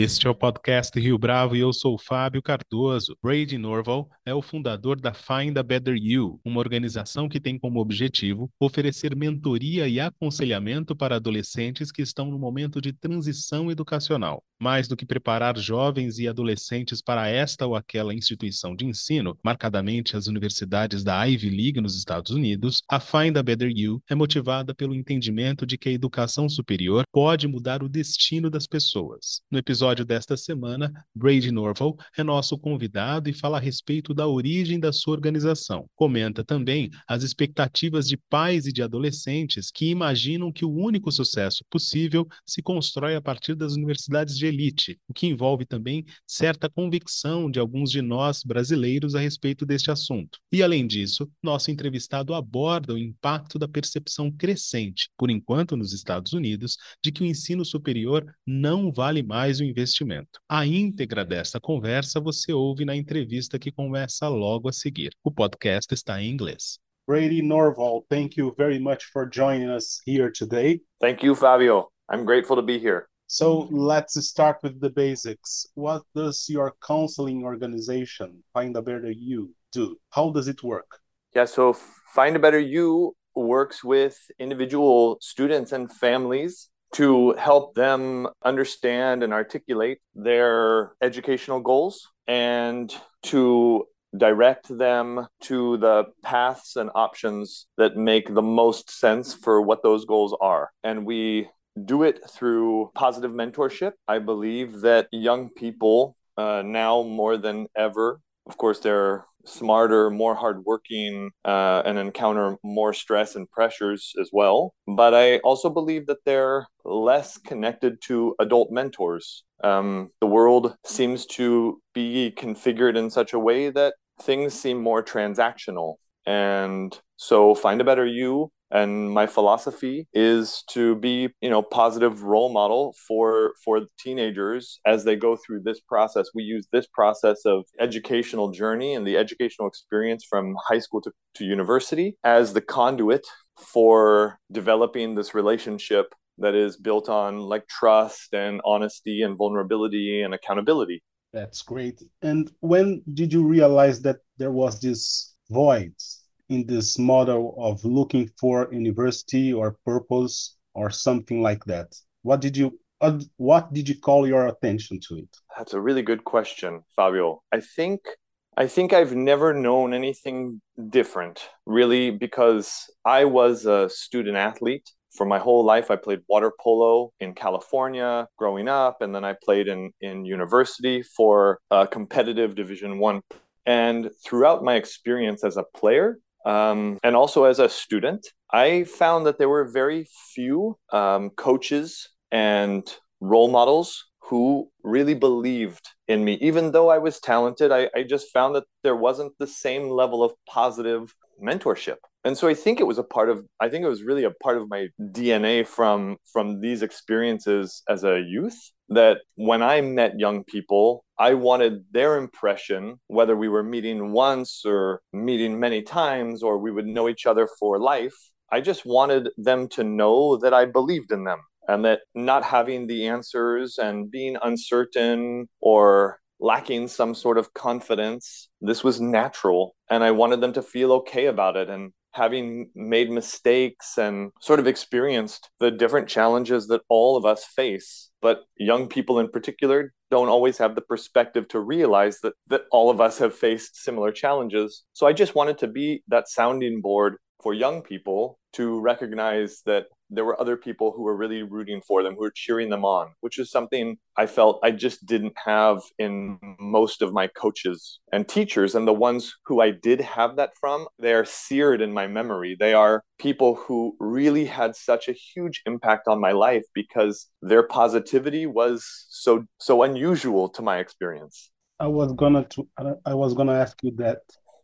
Este é o podcast Rio Bravo e eu sou Fábio Cardoso. Brady Norval é o fundador da Find a Better You, uma organização que tem como objetivo oferecer mentoria e aconselhamento para adolescentes que estão no momento de transição educacional. Mais do que preparar jovens e adolescentes para esta ou aquela instituição de ensino, marcadamente as universidades da Ivy League nos Estados Unidos, a Find a Better You é motivada pelo entendimento de que a educação superior pode mudar o destino das pessoas. No episódio desta semana, Brady Norval é nosso convidado e fala a respeito da origem da sua organização. Comenta também as expectativas de pais e de adolescentes que imaginam que o único sucesso possível se constrói a partir das universidades de elite, o que envolve também certa convicção de alguns de nós brasileiros a respeito deste assunto. E além disso, nosso entrevistado aborda o impacto da percepção crescente, por enquanto nos Estados Unidos, de que o ensino superior não vale mais o investimento. A íntegra desta conversa você ouve na entrevista que começa logo a seguir. O podcast está em inglês. Brady Norval, thank you very much for joining us here today. Thank you, Fabio. I'm grateful to be here. So let's start with the basics. What does your counseling organization, Find a Better You, do? How does it work? Yeah, so Find a Better You works with individual students and families to help them understand and articulate their educational goals and to direct them to the paths and options that make the most sense for what those goals are. And we do it through positive mentorship. I believe that young people uh, now more than ever, of course, they're smarter, more hardworking, uh, and encounter more stress and pressures as well. But I also believe that they're less connected to adult mentors. Um, the world seems to be configured in such a way that things seem more transactional. And so, FindaBetterU. And my philosophy is to be you know positive role model for for teenagers as they go through this process. We use this process of educational journey and the educational experience from high school to, to university as the conduit for developing this relationship that is built on like trust and honesty and vulnerability and accountability. That's great. And when did you realize that there was this void in this model of looking for university or purpose or something like that? What did you what did you call your attention to it? That's a really good question, Fabio. I think I think I've never known anything different, really, because I was a student athlete for my whole life. I played water polo in California growing up, and then I played in in university for a competitive Division One. And throughout my experience as a player, um, and also as a student, I found that there were very few um, coaches and role models who really believed in me. Even though I was talented, I, I just found that there wasn't the same level of positive mentorship. And so i think it was a part of i think it was really a part of my dna from from these experiences as a youth that when i met young people i wanted their impression whether we were meeting once or meeting many times or we would know each other for life i just wanted them to know that i believed in them and that not having the answers and being uncertain or lacking some sort of confidence. This was natural. And I wanted them to feel okay about it. And having made mistakes and sort of experienced the different challenges that all of us face, but young people in particular don't always have the perspective to realize that, that all of us have faced similar challenges. So I just wanted to be that sounding board for young people to recognize that there were other people who were really rooting for them, who were cheering them on, which is something I felt I just didn't have in most of my coaches and teachers. And the ones who I did have that from, they are seared in my memory. They are people who really had such a huge impact on my life because their positivity was so so unusual to my experience. I was gonna to, I was gonna ask you that.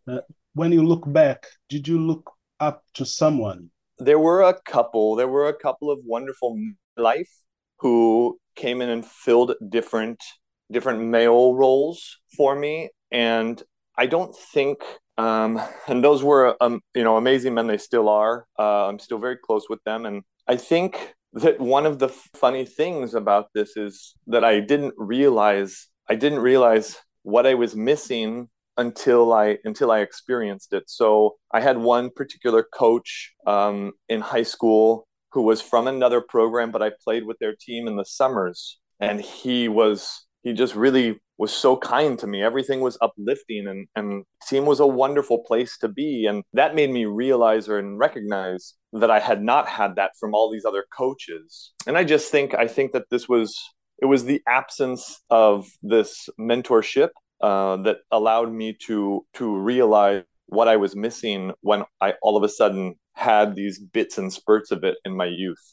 Uh, when you look back, did you look up to someone there were a couple there were a couple of wonderful life who came in and filled different different male roles for me. And i don't think um and those were um you know amazing men. They still are. Uh, i'm still very close with them. And i think that one of the funny things about this is that I didn't realize I didn't realize what I was missing until I until I experienced it. So I had one particular coach um, in high school who was from another program, but I played with their team in the summers, and he was he just really was so kind to me. Everything was uplifting, and and team was a wonderful place to be, and that made me realize or and recognize that I had not had that from all these other coaches. And I just think I think that this was it was the absence of this mentorship uh, that allowed me to to realize what I was missing when I all of a sudden had these bits and spurts of it in my youth.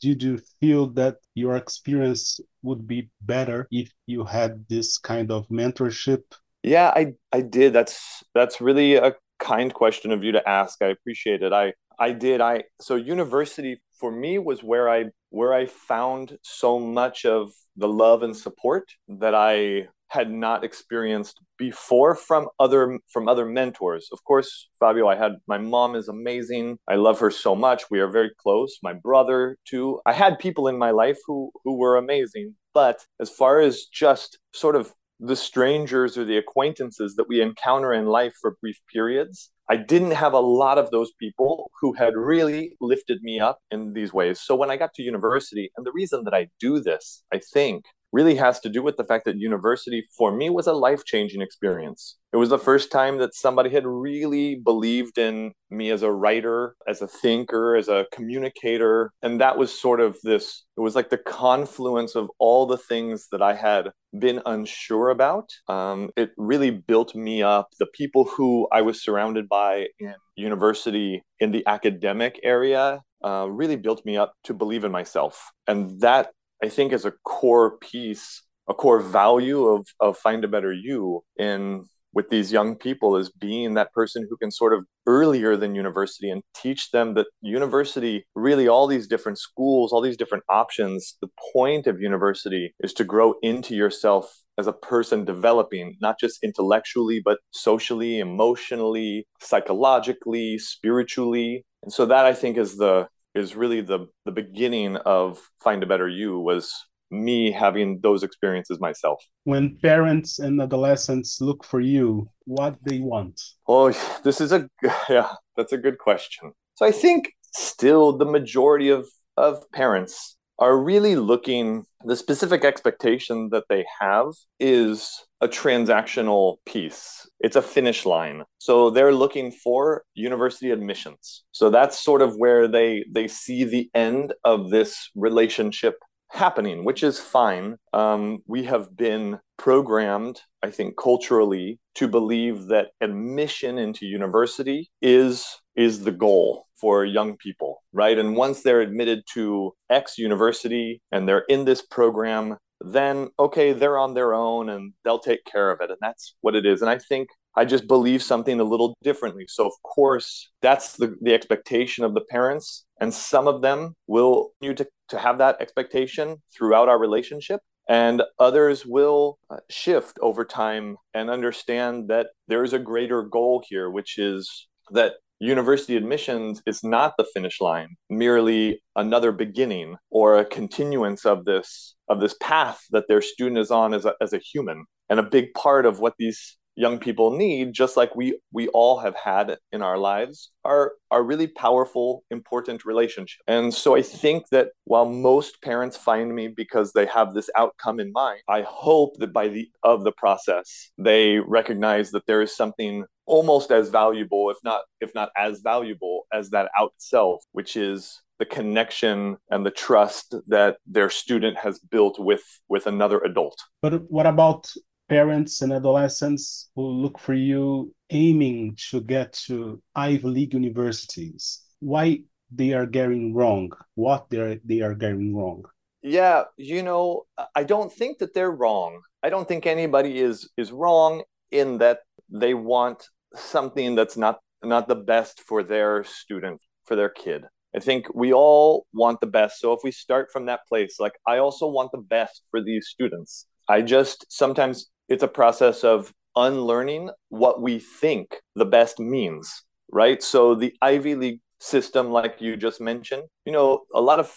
Did you feel that your experience would be better if you had this kind of mentorship? Yeah, I I did. That's that's really a kind question of you to ask. I appreciate it. I I did. I so university for me was where I where I found so much of the love and support that I had not experienced before from other from other mentors. Of course, Fabio, I had my mom is amazing. I love her so much. We are very close. My brother too. I had people in my life who who were amazing. But as far as just sort of the strangers or the acquaintances that we encounter in life for brief periods, I didn't have a lot of those people who had really lifted me up in these ways. So when I got to university, and the reason that I do this, I think, really has to do with the fact that university for me was a life changing experience. It was the first time that somebody had really believed in me as a writer, as a thinker, as a communicator. And that was sort of this, it was like the confluence of all the things that I had been unsure about. Um, it really built me up. The people who I was surrounded by in university, in the academic area, uh, really built me up to believe in myself. And that I think is a core piece, a core value of of FindaBetterU in with these young people is being that person who can sort of earlier than university and teach them that university really all these different schools all these different options the point of university is to grow into yourself as a person developing not just intellectually but socially emotionally psychologically spiritually. And so that i think is the is really the the beginning of FindaBetterU was me having those experiences myself. When parents and adolescents look for you what they want? Oh this is a yeah that's a good question. So i think still the majority of of parents are really looking the specific expectation that they have is a transactional piece. It's a finish line. So they're looking for university admissions. So that's sort of where they they see the end of this relationship happening which is fine. Um, we have been programmed i think culturally to believe that admission into university is is the goal for young people, right? And once they're admitted to X university and they're in this program, then okay, they're on their own and they'll take care of it. And that's what it is. And I think I just believe something a little differently. So, of course, that's the, the expectation of the parents. And some of them will continue to, to have that expectation throughout our relationship. And others will uh, shift over time and understand that there's a greater goal here, which is that university admissions is not the finish line merely another beginning or a continuance of this of this path that their student is on as a, as a human. And a big part of what these young people need just like we we all have had in our lives are are really powerful important relationships. And so i think that while most parents find me because they have this outcome in mind i hope that by the of the process they recognize that there is something almost as valuable if not if not as valuable as that out itself which is the connection and the trust that their student has built with with another adult. But what about parents and adolescents who look for you aiming to get to Ivy League universities? Why they are getting wrong? What they are, they are getting wrong? Yeah, you know, I don't think that they're wrong. I don't think anybody is is wrong in that they want something that's not not the best for their student, for their kid. I think we all want the best. So if we start from that place, like I also want the best for these students. I just sometimes it's a process of unlearning what we think the best means, right? So the Ivy League system, like you just mentioned, you know, a lot of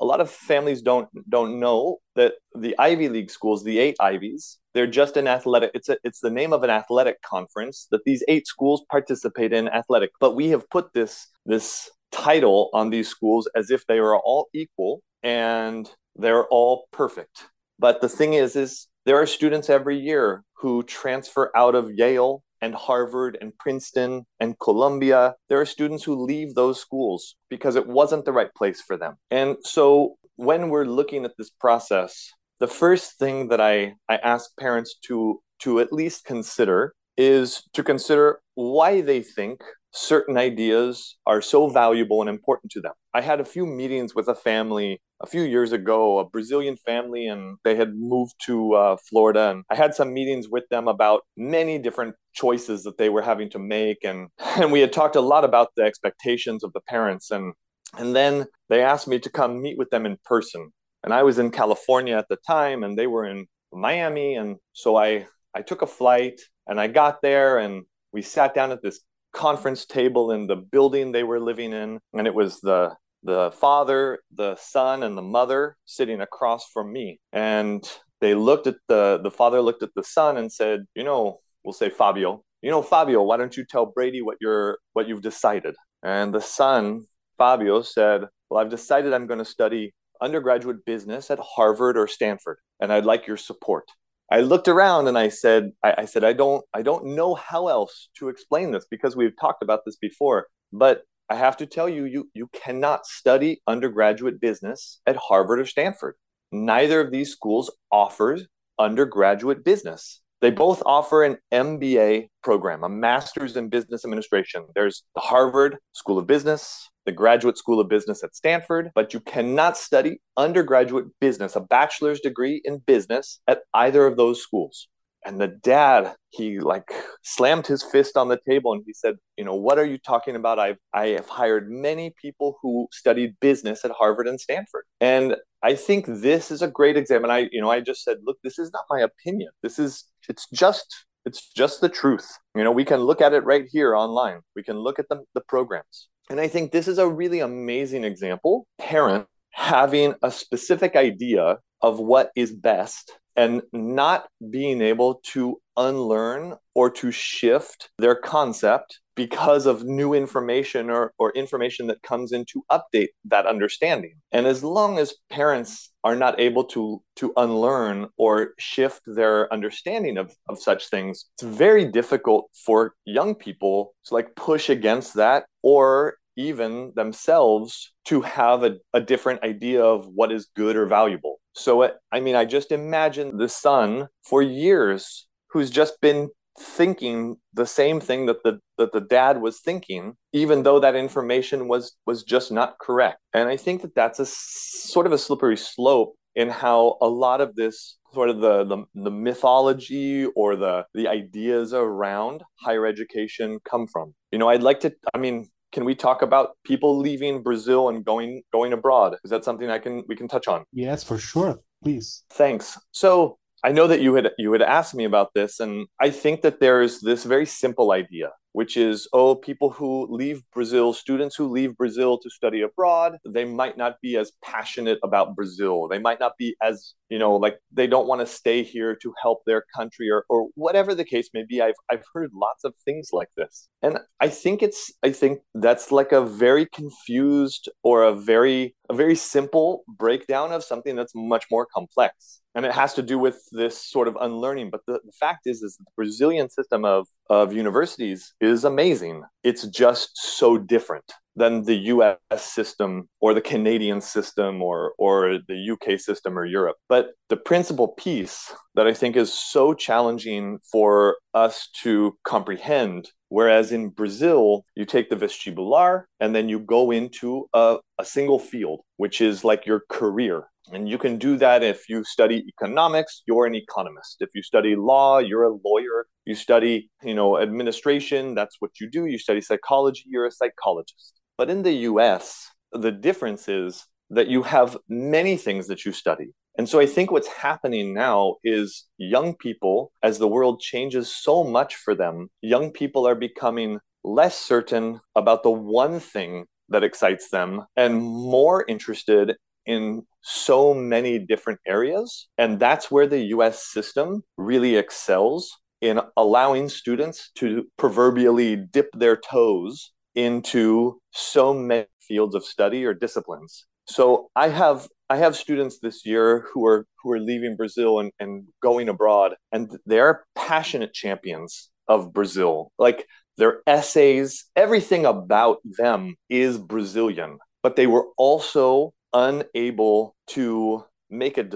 a lot of families don't don't know that the Ivy League schools, the eight Ivies, they're just an athletic. It's a, it's the name of an athletic conference that these eight schools participate in athletic. But we have put this this title on these schools as if they are all equal and they're all perfect. But the thing is, is there are students every year who transfer out of Yale and Harvard and Princeton and Columbia. There are students who leave those schools because it wasn't the right place for them. And so when we're looking at this process, the first thing that I, I ask parents to to at least consider is to consider why they think certain ideas are so valuable and important to them. I had a few meetings with a family a few years ago, a Brazilian family, and they had moved to uh, Florida. And I had some meetings with them about many different choices that they were having to make. And, and we had talked a lot about the expectations of the parents. And, and then they asked me to come meet with them in person. And I was in California at the time, and they were in Miami. And so I, I took a flight and I got there and we sat down at this conference table in the building they were living in and it was the the father the son and the mother sitting across from me and they looked at the the father looked at the son and said you know we'll say fabio you know fabio why don't you tell brady what you're what you've decided and the son fabio said well i've decided i'm going to study undergraduate business at harvard or stanford and i'd like your support I looked around and I said, I, I, said, I don't, I don't know how else to explain this because we've talked about this before. But I have to tell you, you, you cannot study undergraduate business at Harvard or Stanford. Neither of these schools offers undergraduate business. They both offer an MBA program, a master's in business administration. There's the Harvard School of Business, the Graduate School of Business at Stanford, but you cannot study undergraduate business, a bachelor's degree in business at either of those schools. And the dad, he like slammed his fist on the table and he said, "You know, what are you talking about? I've I have hired many people who studied business at Harvard and Stanford." And I think this is a great example. And I, you know, I just said, "Look, this is not my opinion. This is it's just it's just the truth. You know, we can look at it right here online. We can look at the, the programs. And I think this is a really amazing example. Parent having a specific idea of what is best and not being able to unlearn or to shift their concept because of new information or, or information that comes in to update that understanding. And as long as parents are not able to, to unlearn or shift their understanding of, of such things, it's very difficult for young people to like push against that or even themselves to have a, a different idea of what is good or valuable. So, it, I mean, I just imagine the son for years who's just been thinking the same thing that the that the dad was thinking even though that information was was just not correct. And i think that that's a sort of a slippery slope in how a lot of this sort of the, the the mythology or the the ideas around higher education come from. You know i'd like to i mean can we talk about people leaving Brazil and going going abroad? Is that something I can we can touch on? Yes, for sure. Please. Thanks. So I know that you had you had asked me about this, and I think that there's this very simple idea which is oh people who leave brazil students who leave brazil to study abroad they might not be as passionate about brazil. They might not be as you know like they don't want to stay here to help their country or, or whatever the case may be. I've i've heard lots of things like this. And i think it's i think that's like a very confused or a very a very simple breakdown of something that's much more complex and it has to do with this sort of unlearning but the, the fact is is the brazilian system of of universities is amazing. It's just so different than the US system or the Canadian system or, or the UK system or Europe. But the principal piece that I think is so challenging for us to comprehend Whereas in Brazil, you take the vestibular and then you go into a, a single field, which is like your career. And you can do that if you study economics, you're an economist. If you study law, you're a lawyer. You study, you know, administration, that's what you do. You study psychology, you're a psychologist. But in the US, the difference is that you have many things that you study. And so I think what's happening now is young people, as the world changes so much for them, young people are becoming less certain about the one thing that excites them and more interested in so many different areas. And that's where the US system really excels in allowing students to proverbially dip their toes into so many fields of study or disciplines. So I have I have students this year who are who are leaving Brazil and, and going abroad, and they're passionate champions of Brazil. Like their essays, everything about them is Brazilian, but they were also unable to make a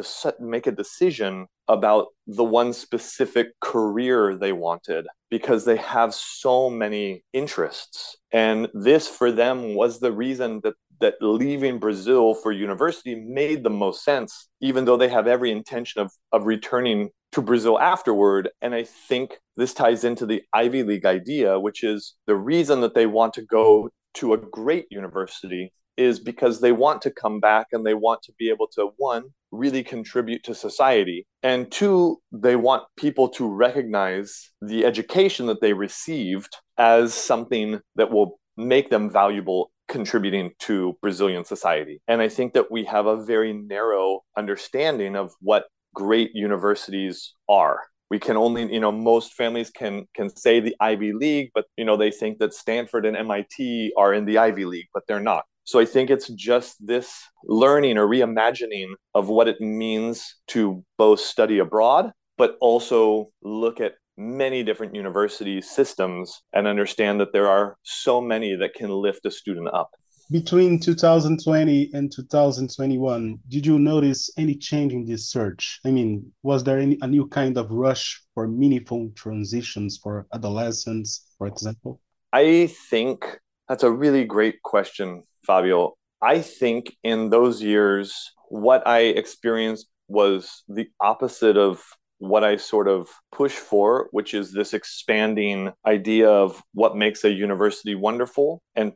make a decision about the one specific career they wanted because they have so many interests. And this for them was the reason that that leaving Brazil for university made the most sense even though they have every intention of of returning to Brazil afterward. And I think this ties into the Ivy League idea which is the reason that they want to go to a great university is because they want to come back and they want to be able to one really contribute to society and two they want people to recognize the education that they received as something that will make them valuable contributing to Brazilian society. And i think that we have a very narrow understanding of what great universities are. We can only you know most families can can say the ivy league but you know they think that stanford and mit are in the ivy league but they're not so I think it's just this learning or reimagining of what it means to both study abroad, but also look at many different university systems and understand that there are so many that can lift a student up. Between 2020 and 2021, did you notice any change in this search? I mean, was there any a new kind of rush for meaningful transitions for adolescents, for example? I think that's a really great question, Fabio. I think in those years, what I experienced was the opposite of what I sort of push for, which is this expanding idea of what makes a university wonderful. And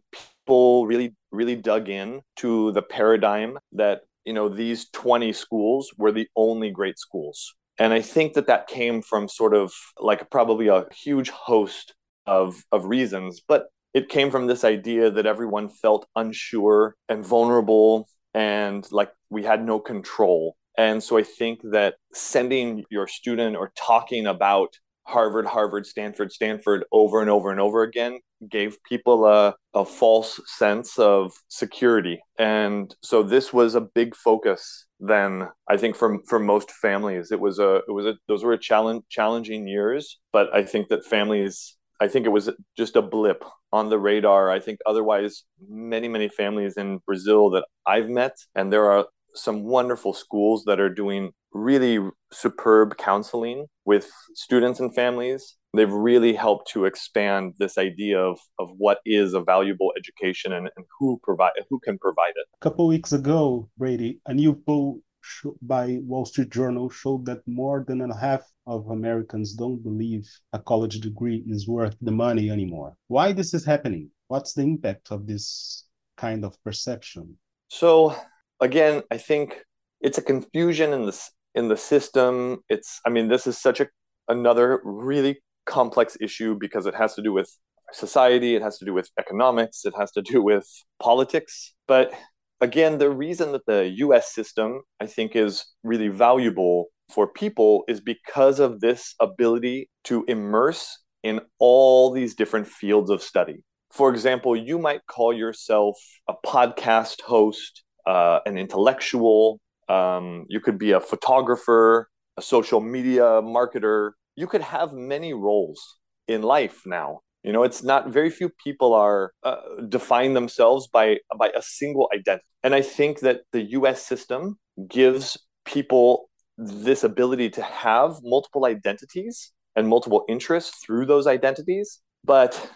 people really, really dug in to the paradigm that, you know, these 20 schools were the only great schools. And I think that that came from sort of like probably a huge host of, of reasons. But it came from this idea that everyone felt unsure and vulnerable and like we had no control. And so I think that sending your student or talking about Harvard, Harvard, Stanford, Stanford over and over and over again gave people a, a false sense of security. And so this was a big focus then I think for for most families it was a it was a those were a challenge challenging years but I think that families I think it was just a blip on the radar. I think otherwise, many, many families in Brazil that I've met, and there are some wonderful schools that are doing really superb counseling with students and families. They've really helped to expand this idea of, of what is a valuable education and, and who provide who can provide it. A couple weeks ago, Brady, a new poll by Wall Street Journal showed that more than a half of Americans don't believe a college degree is worth the money anymore. Why this is happening? What's the impact of this kind of perception? So again, I think it's a confusion in the in the system. It's I mean, this is such a another really complex issue because it has to do with society, it has to do with economics, it has to do with politics. But again, the reason that the US system, I think, is really valuable for people is because of this ability to immerse in all these different fields of study. For example, you might call yourself a podcast host, uh, an intellectual, um, you could be a photographer, a social media marketer. You could have many roles in life now you know, it's not very few people are uh, define themselves by by a single identity. And I think that the US system gives people this ability to have multiple identities and multiple interests through those identities, but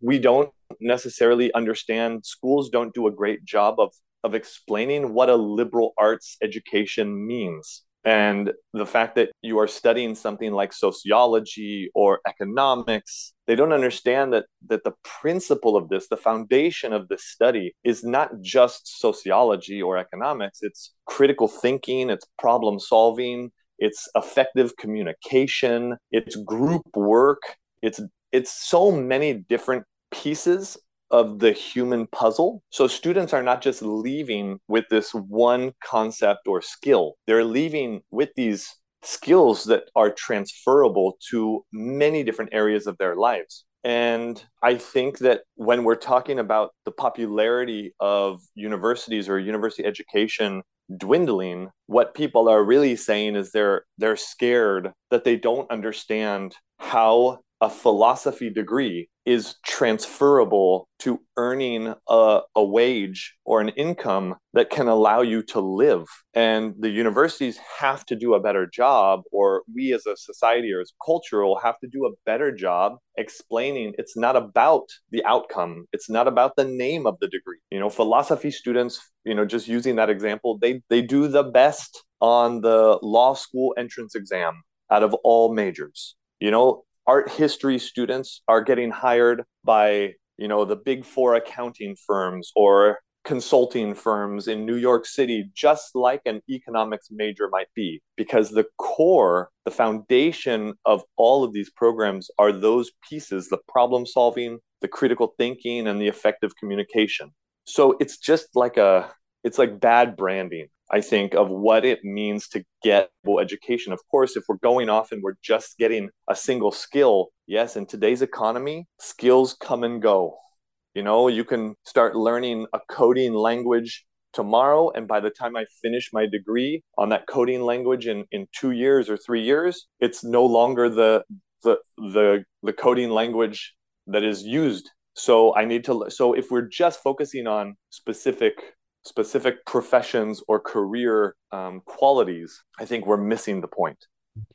we don't necessarily understand schools don't do a great job of of explaining what a liberal arts education means and the fact that you are studying something like sociology or economics they don't understand that that the principle of this the foundation of this study is not just sociology or economics. It's critical thinking it's problem solving it's effective communication it's group work. It's it's so many different pieces of the human puzzle. So students are not just leaving with this one concept or skill, they're leaving with these skills that are transferable to many different areas of their lives. And I think that when we're talking about the popularity of universities or university education dwindling, what people are really saying is they're they're scared that they don't understand how a philosophy degree is transferable to earning a, a, wage or an income that can allow you to live. And the universities have to do a better job, or we as a society or as culture will have to do a better job explaining it's not about the outcome, it's not about the name of the degree. You know, philosophy students, you know, just using that example, they, they do the best on the law school entrance exam out of all majors. You know, art history students are getting hired by you know the big four accounting firms or consulting firms in New York City, just like an economics major might be, because the core, the foundation of all of these programs are those pieces the problem solving, the critical thinking, and the effective communication. So it's just like a, it's like bad branding. I think, of what it means to get education. Of course, if we're going off and we're just getting a single skill, yes, in today's economy, skills come and go. You know, you can start learning a coding language tomorrow, and by the time I finish my degree on that coding language in, in two years or three years, it's no longer the the the the coding language that is used. So I need to so if we're just focusing on specific specific professions or career um, qualities, I think we're missing the point.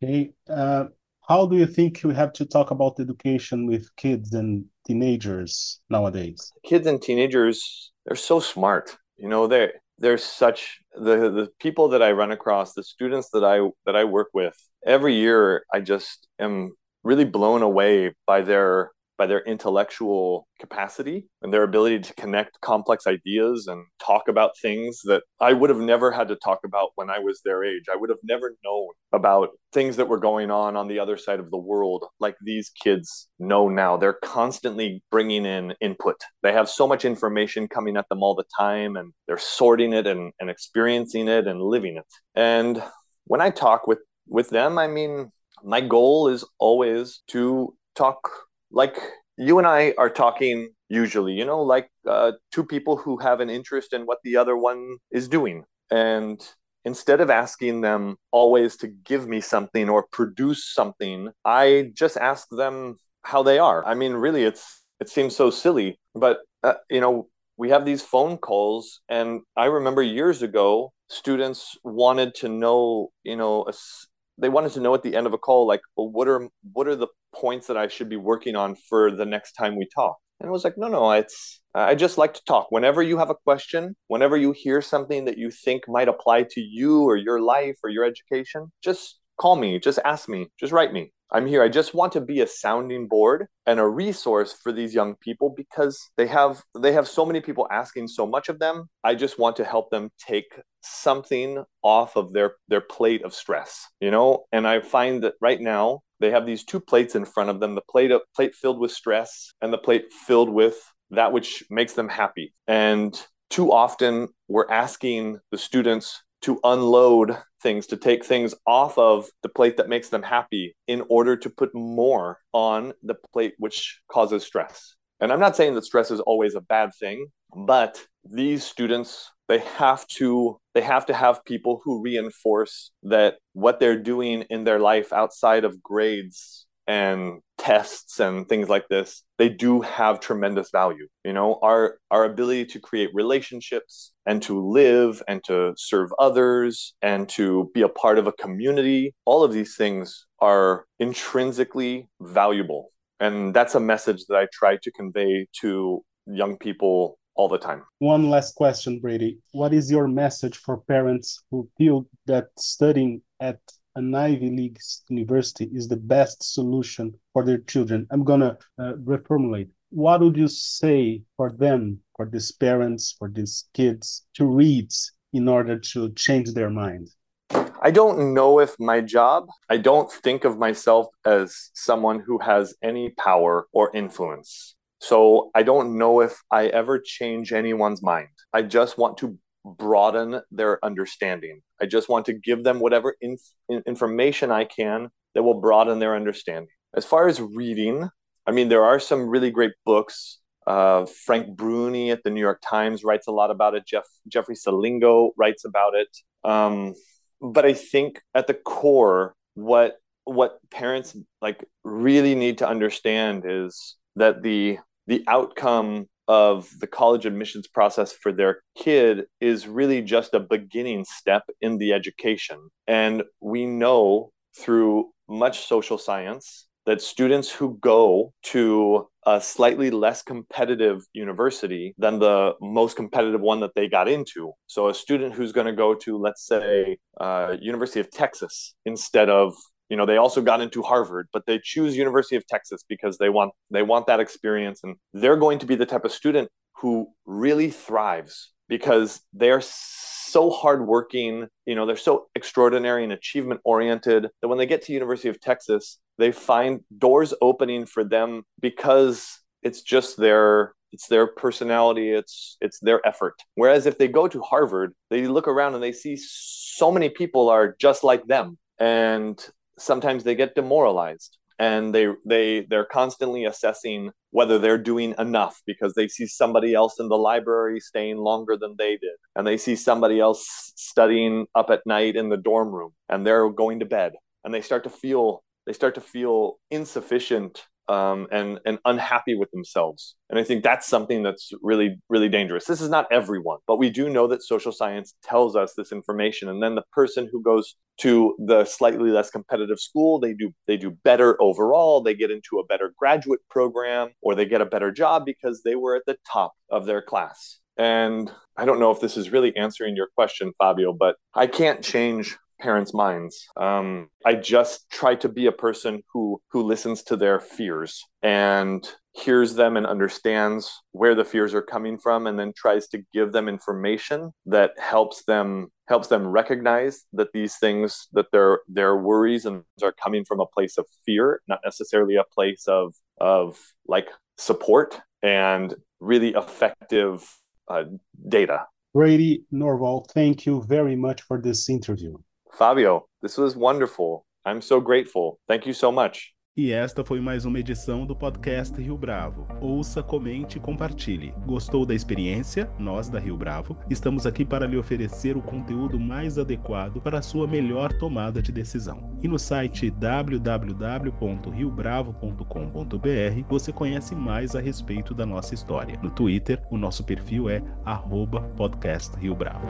Okay. Uh, how do you think we have to talk about education with kids and teenagers nowadays? Kids and teenagers, they're so smart. You know, they're they're such the the people that I run across, the students that I that I work with every year. I just am really blown away by their by their intellectual capacity and their ability to connect complex ideas and talk about things that I would have never had to talk about when I was their age. I would have never known about things that were going on on the other side of the world like these kids know now. They're constantly bringing in input. They have so much information coming at them all the time and they're sorting it and, and experiencing it and living it. And when I talk with with them, I mean, my goal is always to talk like you and I are talking usually, you know, like uh, two people who have an interest in what the other one is doing. And instead of asking them always to give me something or produce something, I just ask them how they are. I mean, really, it's it seems so silly, but uh, you know, we have these phone calls, and I remember years ago, students wanted to know, you know, a, they wanted to know at the end of a call like well what are what are the points that i should be working on for the next time we talk and I was like no no it's i just like to talk whenever you have a question whenever you hear something that you think might apply to you or your life or your education just call me just ask me just write me I'm here. I just want to be a sounding board and a resource for these young people because they have they have so many people asking so much of them. I just want to help them take something off of their their plate of stress, you know? And I find that right now they have these two plates in front of them, the plate of, plate filled with stress and the plate filled with that which makes them happy. And too often we're asking the students to unload things, to take things off of the plate that makes them happy in order to put more on the plate which causes stress. And I'm not saying that stress is always a bad thing, but these students they have to they have to have people who reinforce that what they're doing in their life outside of grades and tests and things like this they do have tremendous value you know? Our our ability to create relationships and to live and to serve others and to be a part of a community all of these things are intrinsically valuable. And that's a message that i try to convey to young people all the time. One last question, Brady. What is your message for parents who feel that studying at an Ivy League university is the best solution for their children. I'm going to uh, reformulate. What would you say for them, for these parents, for these kids to read in order to change their mind? I don't know if my job, I don't think of myself as someone who has any power or influence. So I don't know if I ever change anyone's mind. I just want to broaden their understanding. I just want to give them whatever in- information I can that will broaden their understanding. As far as reading, I mean, there are some really great books. Uh, Frank Bruni at the New York Times writes a lot about it. Jeff Jeffrey Selingo writes about it. Um, but I think at the core, what what parents like really need to understand is that the the outcome of the college admissions process for their kid is really just a beginning step in the education. And we know through much social science that students who go to a slightly less competitive university than the most competitive one that they got into. So a student who's going to go to, let's say, uh, University of Texas instead of you know they also got into harvard but they choose university of texas because they want they want that experience and they're going to be the type of student who really thrives because they're so hardworking you know they're so extraordinary and achievement oriented that when they get to university of texas they find doors opening for them because it's just their it's their personality it's it's their effort. Whereas if they go to harvard they look around and they see so many people are just like them and sometimes they get demoralized and they they they're constantly assessing whether they're doing enough because they see somebody else in the library staying longer than they did. And they see somebody else studying up at night in the dorm room and they're going to bed. And they start to feel they start to feel insufficient um, and and unhappy with themselves. And I think that's something that's really really dangerous. This is not everyone, but we do know that social science tells us this information. And then the person who goes to the slightly less competitive school, they do they do better overall. They get into a better graduate program, or they get a better job because they were at the top of their class. And I don't know if this is really answering your question, Fabio, but I can't change parents' minds. Um, I just try to be a person who who listens to their fears and hears them and understands where the fears are coming from, and then tries to give them information that helps them helps them recognize that these things that their their worries and are coming from a place of fear, not necessarily a place of of like support and really effective uh, data. Brady Norvall, thank you very much for this interview. Fabio, this was wonderful. I'm so grateful. Thank you so much. E esta foi mais uma edição do podcast Rio Bravo. Ouça, comente e compartilhe. Gostou da experiência? Nós da Rio Bravo estamos aqui para lhe oferecer o conteúdo mais adequado para a sua melhor tomada de decisão. E no site www.riobravo.com.br você conhece mais a respeito da nossa história. No Twitter, o nosso perfil é @podcastRioBravo.